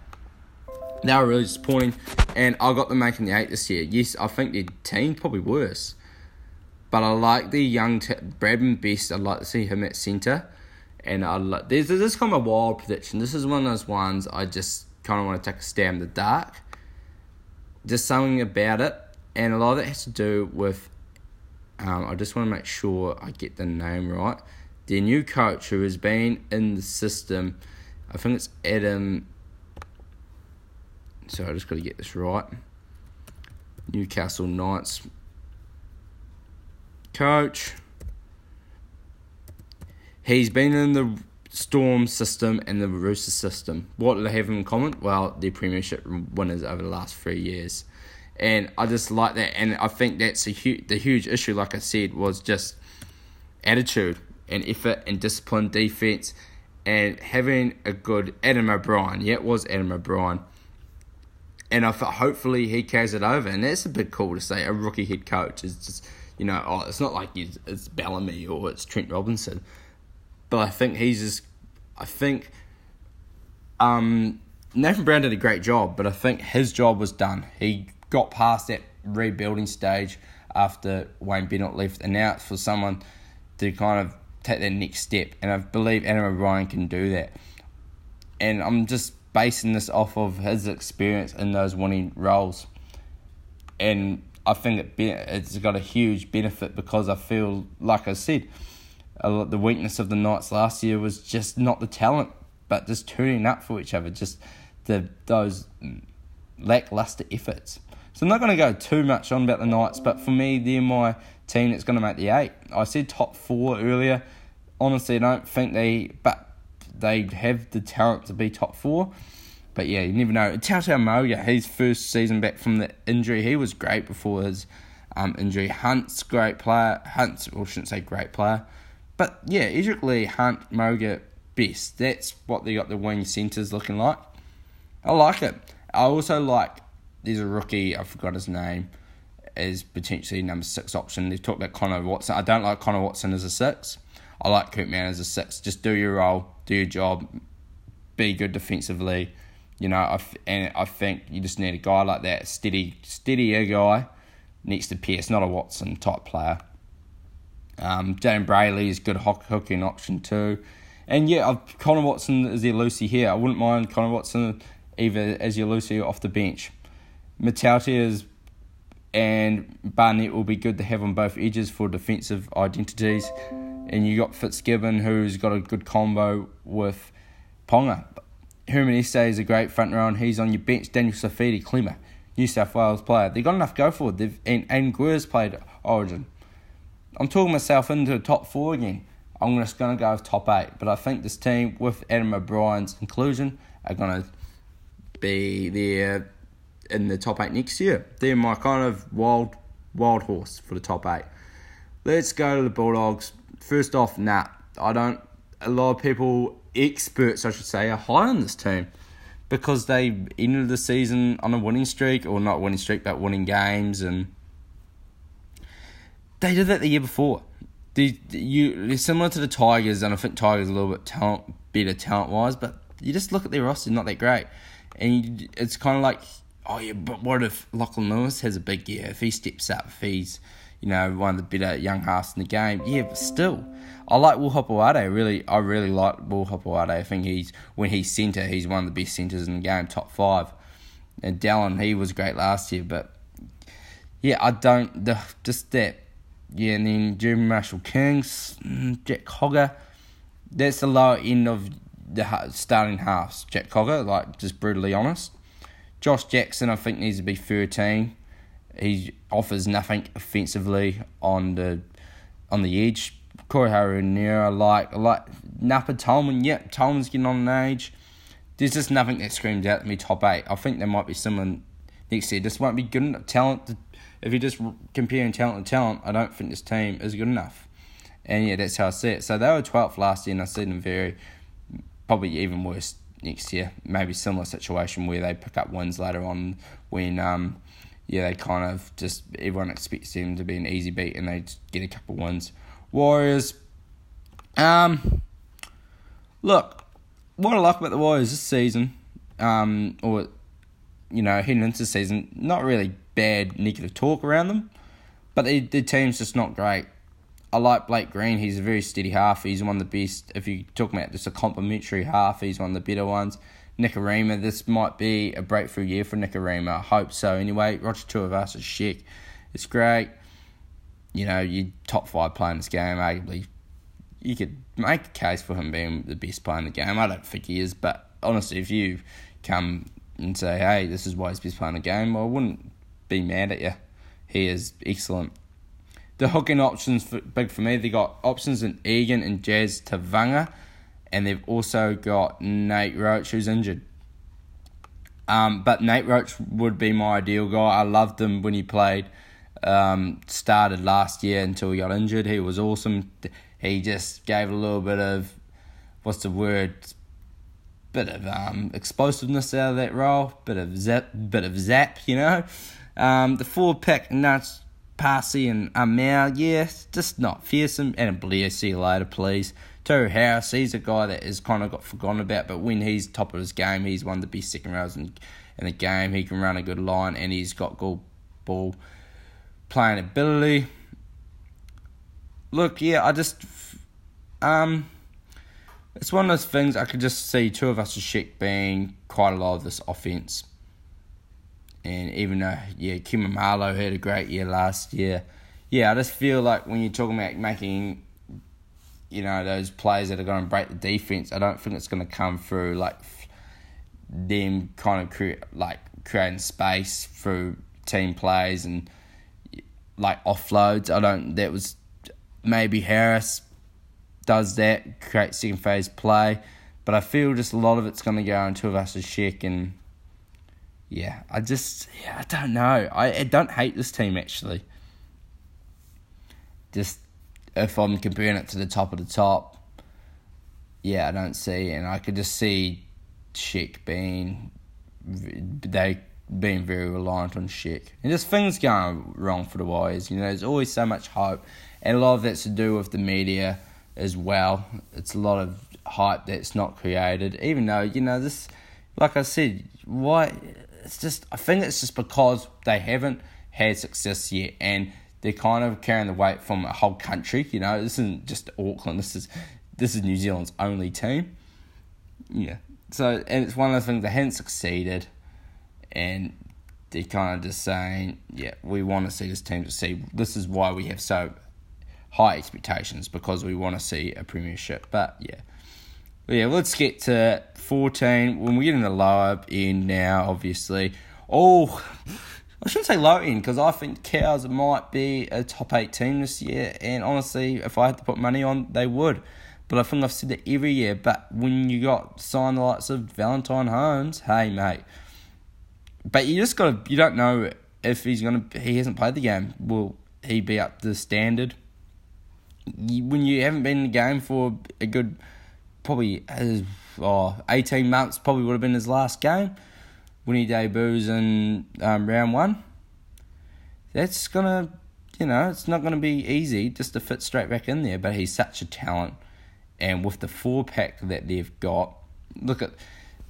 They were really disappointing, and I got them making the eight this year. Yes, I think their team probably worse, but I like the young t- Bradman Best. I'd like to see him at centre, and I like there's this is kind of a wild prediction. This is one of those ones I just kind of want to take a stab in the dark. Just something about it, and a lot of it has to do with. Um, I just want to make sure I get the name right. Their new coach, who has been in the system, I think it's Adam so I just got to get this right. Newcastle Knights coach. He's been in the Storm system and the Rooster system. What do they have in common? Well, they're Premiership winners over the last three years. And I just like that. And I think that's a huge, the huge issue, like I said, was just attitude and effort and discipline, defense, and having a good Adam O'Brien. Yeah, it was Adam O'Brien and I thought hopefully he carries it over. And that's a bit cool to say. A rookie head coach is just, you know, oh, it's not like it's Bellamy or it's Trent Robinson, but I think he's just, I think, um, Nathan Brown did a great job, but I think his job was done. He got past that rebuilding stage after Wayne Bennett left, and now it's for someone to kind of take that next step. And I believe Adam O'Brien can do that. And I'm just basing this off of his experience in those winning roles. And I think it be, it's got a huge benefit because I feel, like I said, the weakness of the Knights last year was just not the talent, but just turning up for each other, just the those lackluster efforts. So I'm not going to go too much on about the Knights, but for me, they're my team that's going to make the eight. I said top four earlier. Honestly, I don't think they, but they have the talent to be top four. But yeah, you never know. Tautau Moga, his first season back from the injury, he was great before his um, injury. Hunt's great player. Hunt's, well, shouldn't say great player. But yeah, Edrick Lee, Hunt, Moga, best. That's what they got the wing centres looking like. I like it. I also like, there's a rookie, I forgot his name, is potentially number six option. They've talked about Connor Watson. I don't like Connor Watson as a six. I like Kurt Mann as a six. Just do your role, do your job, be good defensively. You know, I and I think you just need a guy like that, steady, steadier guy next to Pearce, not a Watson type player. Um, Jayden Brailey is good hooking option too. And yeah, I've, Connor Watson is your Lucy here. I wouldn't mind Connor Watson either as your Lucy off the bench. Matauti and Barnett will be good to have on both edges for defensive identities and you got Fitzgibbon who's got a good combo with Ponga. Herman Esse is a great front row and he's on your bench. Daniel Saifiti, Klemmer, New South Wales player. They've got enough go for. They've and, and Guer's played Origin. I'm talking myself into the top four again. I'm just going to go with top eight. But I think this team, with Adam O'Brien's inclusion, are going to be there in the top eight next year. They're my kind of wild, wild horse for the top eight. Let's go to the Bulldogs first off, nah, I don't. A lot of people, experts, I should say, are high on this team because they ended the season on a winning streak, or not winning streak, but winning games, and they did that the year before. They, you, they're similar to the Tigers, and I think Tigers a little bit talent, better talent wise, but you just look at their roster, not that great, and you, it's kind of like, oh yeah, but what if Lachlan Lewis has a big year? If he steps up, if he's you know, one of the better young halves in the game. Yeah, but still, I like Will Hopoate. Really, I really like Will Hopoate. I think he's when he's centre, he's one of the best centres in the game, top five. And Dallin, he was great last year, but yeah, I don't the just that. Yeah, and then Jeremy Marshall Kings, mm, Jack Cogger. That's the lower end of the starting halves. Jack Cogger, like just brutally honest. Josh Jackson, I think needs to be thirteen. He offers nothing offensively on the on the edge. Corey I like like Napa Tolman. Yep, Tolman's getting on an age. There's just nothing that screams out to me top eight. I think there might be someone next year. Just won't be good enough talent. To, if you're just comparing talent to talent, I don't think this team is good enough. And yeah, that's how I see it. So they were 12th last year, and I see them very, probably even worse next year. Maybe similar situation where they pick up wins later on when um, yeah, they kind of just everyone expects them to be an easy beat and they get a couple wins. Warriors, um, look, what I like about the Warriors this season, um, or you know, heading into the season, not really bad negative talk around them, but the the team's just not great. I like Blake Green. He's a very steady half. He's one of the best. If you talk about just a complimentary half, he's one of the better ones. Nikorima, this might be a breakthrough year for Nikorima. I hope so. Anyway, Roger Tuivasa is shit. It's great. You know, you top five player in this game, arguably. You could make a case for him being the best player in the game. I don't think he is, but honestly, if you come and say, hey, this is why he's best player in the game, I wouldn't be mad at you. He is excellent. The hooking options for, big for me. They got options in Egan and Jazz Tevaga and they've also got Nate Roach who's injured. Um, but Nate Roach would be my ideal guy. I loved him when he played. Um, started last year until he got injured. He was awesome. He just gave a little bit of what's the word? Bit of um, explosiveness out of that role. Bit of zap. Bit of zap. You know. Um, the four pick nuts. Paasi and Amel, yeah, just not fearsome. And Blair, see you later, please. Tohu Harris, he's a guy that has kind of got forgotten about, but when he's top of his game, he's one of the best second rows in, in the game. He can run a good line and he's got good ball playing ability. Look, yeah, I just. um, It's one of those things I could just see Tuivasa Sheck being quite a lot of this offense. And even though, yeah, Ken Maumalo had a great year last year, yeah, I just feel like when you're talking about making you know, those players that are going to break the defense, I don't think it's going to come through like them kind of create like creating space through team plays and like offloads. I don't. That was maybe Harris does that create second phase play, but I feel just a lot of it's going to go into Tuivasa Sheck and yeah, I just yeah I don't know. I, I don't hate this team actually. Just if I'm comparing it to the top of the top, yeah, I don't see, and I could just see Sheck being they being very reliant on Sheck, and just things going wrong for the Warriors. You know, there's always so much hope, and a lot of that's to do with the media as well. It's a lot of hype that's not created, even though you know this. Like I said, why? It's just I think it's just because they haven't had success yet, and they're kind of carrying the weight from a whole country. You know, this isn't just Auckland. This is this is New Zealand's only team. Yeah. So and it's one of the things they hadn't succeeded, and they're kind of just saying, yeah, we want to see this team to see. This is why we have so high expectations because we want to see a premiership. But yeah. Yeah, let's get to 14. When we get in the lower end now, obviously. Oh, I shouldn't say low end because I think Cows might be a top eight team this year, and honestly, if I had to put money on, they would. But I think I've said that every year. But when you got signed the likes of Valentine Holmes, hey mate. But you just got to, you don't know if he's gonna. He hasn't played the game. Will he be up to the standard? when you haven't been in the game for a good, probably uh, oh, 18 months, probably would have been his last game when he debuts in um, round one, that's gonna, you know, it's not gonna be easy just to fit straight back in there. But he's such a talent, and with the four pack that they've got, look at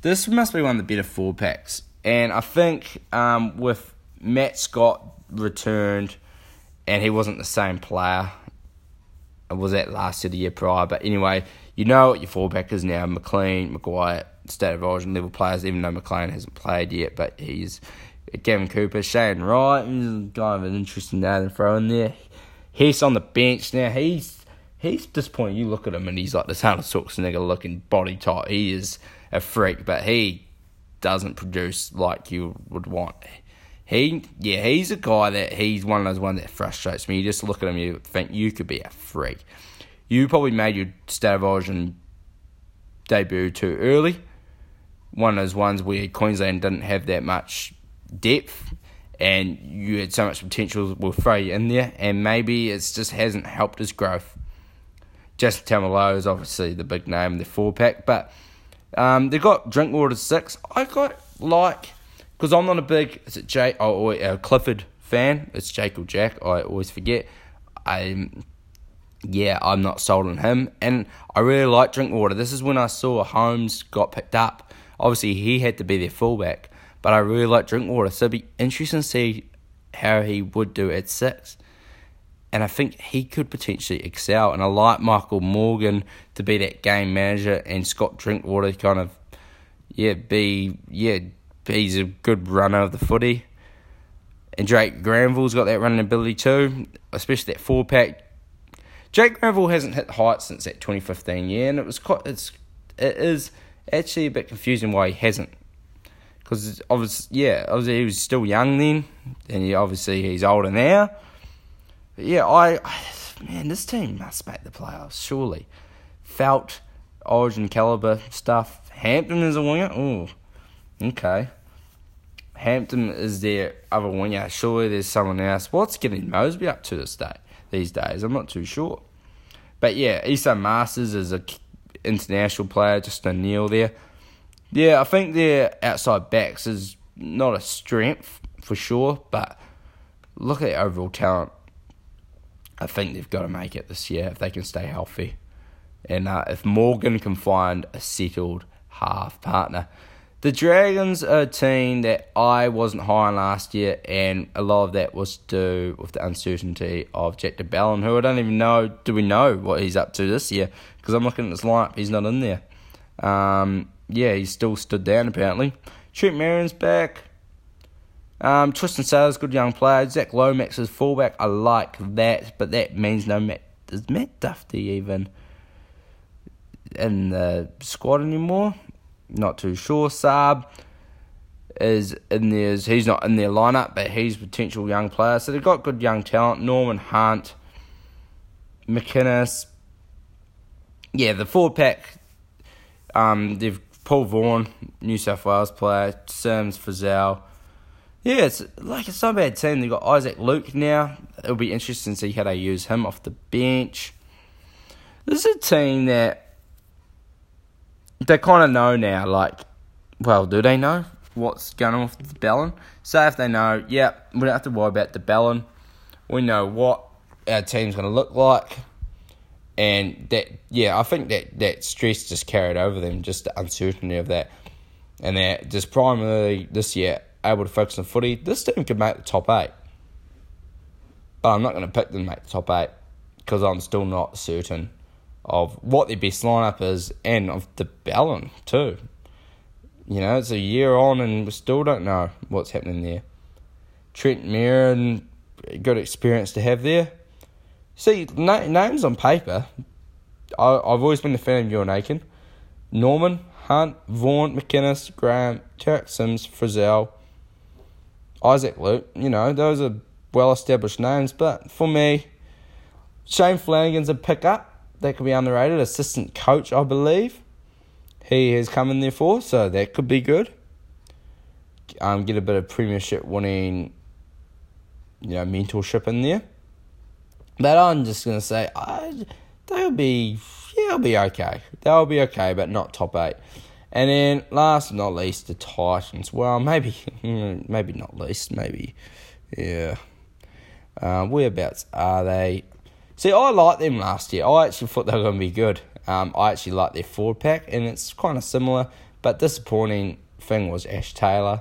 this must be one of the better four packs. And I think um, with Matt Scott returned and he wasn't the same player. Was that last year, the year prior. But anyway, you know what your fullback is now: McLean, McGuire, state of origin level players. Even though McLean hasn't played yet, but he's Gavin Cooper, Shane Wright, kind of an interesting name to throw in there. He's on the bench now. He's he's disappointing. You look at him and he's like this Hunter Schwarzenegger looking body type. He is a freak, but he doesn't produce like you would want. He, yeah, he's a guy that he's one of those ones that frustrates me. You just look at him, you think you could be a freak. You probably made your State of Origin debut too early. One of those ones where Queensland didn't have that much depth and you had so much potential, we'll throw you in there, and maybe it just hasn't helped his growth. Justin Taumalolo is obviously the big name, the four pack, but um, they got Drinkwater six. I got like because I'm not a big is it Jay oh, uh, Clifford fan. It's Jake or Jack. I always forget. I yeah, I'm not sold on him, and I really like Drinkwater. This is when I saw Holmes got picked up. Obviously, he had to be their fullback, but I really like Drinkwater. So it'd be interesting to see how he would do at six. And I think he could potentially excel. And I like Michael Morgan to be that game manager and Scott Drinkwater kind of, yeah, be, yeah, he's a good runner of the footy. And Drake Granville's got that running ability too, especially that four pack. Jake Granville hasn't hit height since that 2015 year, and it was quite it's it is actually a bit confusing why he hasn't. Because obviously, yeah, obviously he was still young then, and he, obviously he's older now. But yeah, I, I man, this team must make the playoffs surely. Felt Origin caliber stuff. Hampton is a winger. Oh, Okay. Hampton is their other winger. Surely there's someone else. What's getting Mosby up to this day? These days, I'm not too sure. But yeah, Esan Masters is a international player. Just a Neil there. Yeah, I think their outside backs is not a strength for sure, but look at overall talent. I think they've got to make it this year if they can stay healthy. And uh, if Morgan can find a settled half partner, the Dragons are a team that I wasn't high on last year, and a lot of that was do with the uncertainty of Jack de Belin, who I don't even know. Do we know what he's up to this year? Because I'm looking at his lineup, he's not in there. Um, yeah, he's still stood down apparently. Trent Merrin's back. Um, Tristan Sailor's good young player. Zach Lomax is fullback. I like that, but that means no Matt. Is Matt Dufty even in the squad anymore? Not too sure. Saab is in there. He's not in their lineup, but he's a potential young player. So they've got good young talent. Norman Hunt, McInnes. Yeah, the four pack. Um, they've Paul Vaughan, New South Wales player. Sims Frizzell. Yeah, it's like it's not a bad team. They've got Isaac Luke now. It'll be interesting to see how they use him off the bench. This is a team that they kind of know now, like, well, do they know what's going on with de Belin? Say if they know, yeah, we don't have to worry about de Belin. We know what our team's going to look like. And that, yeah, I think that, that stress just carried over them, just the uncertainty of that. And they're just primarily this year able to focus on footy. This team could make the top eight. But I'm not going to pick them to make the top eight because I'm still not certain of what their best lineup is and of de Belin too. You know, it's a year on and we still don't know what's happening there. Trent Merrin, good experience to have there. See, na- names on paper, I, I've always been a fan of Euan Aitken. Norman, Hunt, Vaughan, McInnes, Graham, Tariq Sims, Frizzell, Isaac Luke. You know, those are well established names, but for me, Shane Flanagan's a pick up that could be underrated. Assistant coach, I believe. He has come in there for, so that could be good. Um, get a bit of premiership winning, you know, mentorship in there. But I'm just gonna say, I, they'll be, yeah, they'll be okay. They'll be okay, but not top eight. And then last but not least, the Titans. Well, maybe, maybe not least, maybe, yeah. Uh, whereabouts are they? See, I liked them last year. I actually thought they were going to be good. Um, I actually liked their forward pack, and it's kind of similar. But disappointing thing was Ash Taylor,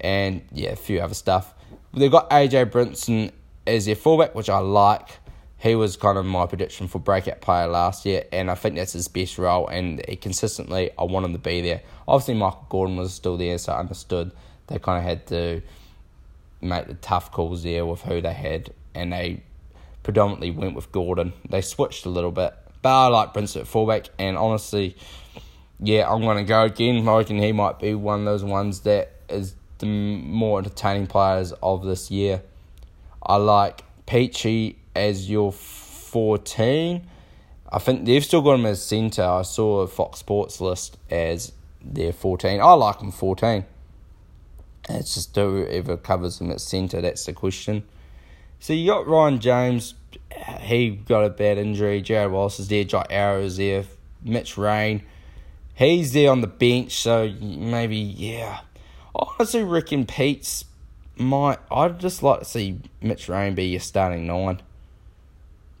and yeah, a few other stuff. They've got AJ Brimson as their fullback, which I like. He was kind of my prediction for breakout player last year, and I think that's his best role. And he consistently, I want him to be there. Obviously, Michael Gordon was still there, so I understood they kind of had to make the tough calls there with who they had, and they predominantly went with Gordon. They switched a little bit, but I like Prince at fullback, and honestly, yeah, I'm going to go again. I reckon he might be one of those ones that is the more entertaining players of this year. I like Peachey as your 14. I think they've still got him as centre. I saw a Fox Sports list as their 14. I like him 14. It's just whoever covers him at centre, that's the question. So you got Ryan James, he got a bad injury. Jarrod Wallace is there, Jai Arrow is there, Mitch Rein, He's there on the bench, so maybe, yeah. I honestly reckon Pete's might. I'd just like to see Mitch Rein be your starting nine,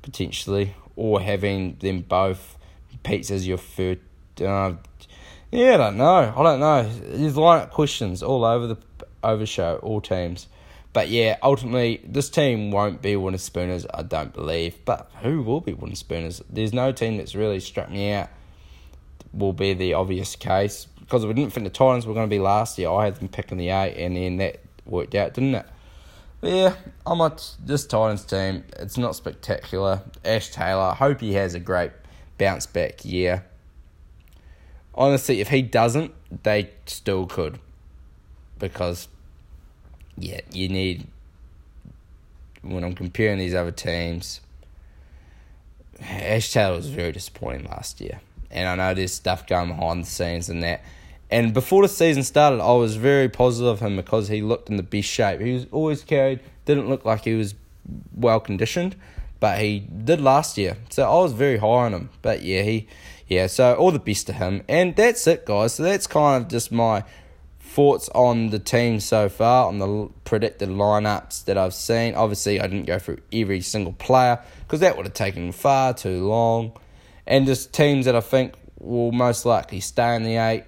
potentially, or having them both. Pete's as your third. Uh, yeah, I don't know. I don't know. There's of questions all over the over show, all teams. But yeah, ultimately, this team won't be winning spooners, I don't believe. But who will be winning spooners? There's no team that's really struck me out. Will be the obvious case because we didn't think the Titans were going to be last year. I had them picking the eight, and then that worked out, didn't it? But yeah, I'm on this Titans team. It's not spectacular. Ash Taylor, hope he has a great bounce back year. Honestly, if he doesn't, they still could. Because yeah, you need when I'm comparing these other teams. Ash Taylor was very disappointing last year, and I know there's stuff going behind the scenes and that. And before the season started, I was very positive of him because he looked in the best shape. He was always carried, didn't look like he was well conditioned, but he did last year. So I was very high on him. But yeah, he, yeah. So all the best to him. And that's it, guys. So that's kind of just my thoughts on the team so far, on the predicted lineups that I've seen. Obviously, I didn't go through every single player because that would have taken far too long. And just teams that I think will most likely stay in the eight,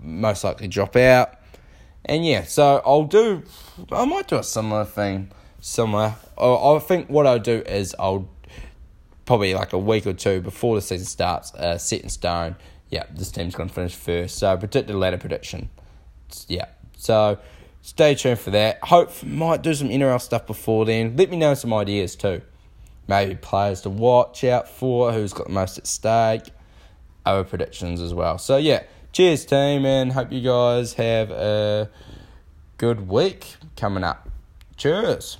most likely drop out. And yeah, so I'll do, I might do a similar thing somewhere. I think what I'll do is I'll probably like a week or two before the season starts, uh, set in stone. Yeah, this team's going to finish first. So predicted ladder prediction yeah. So stay tuned for that. Hope might do some NRL stuff before then. Let me know some ideas too. Maybe players to watch out for, who's got the most at stake, other predictions as well. So yeah, cheers team, and hope you guys have a good week coming up. Cheers.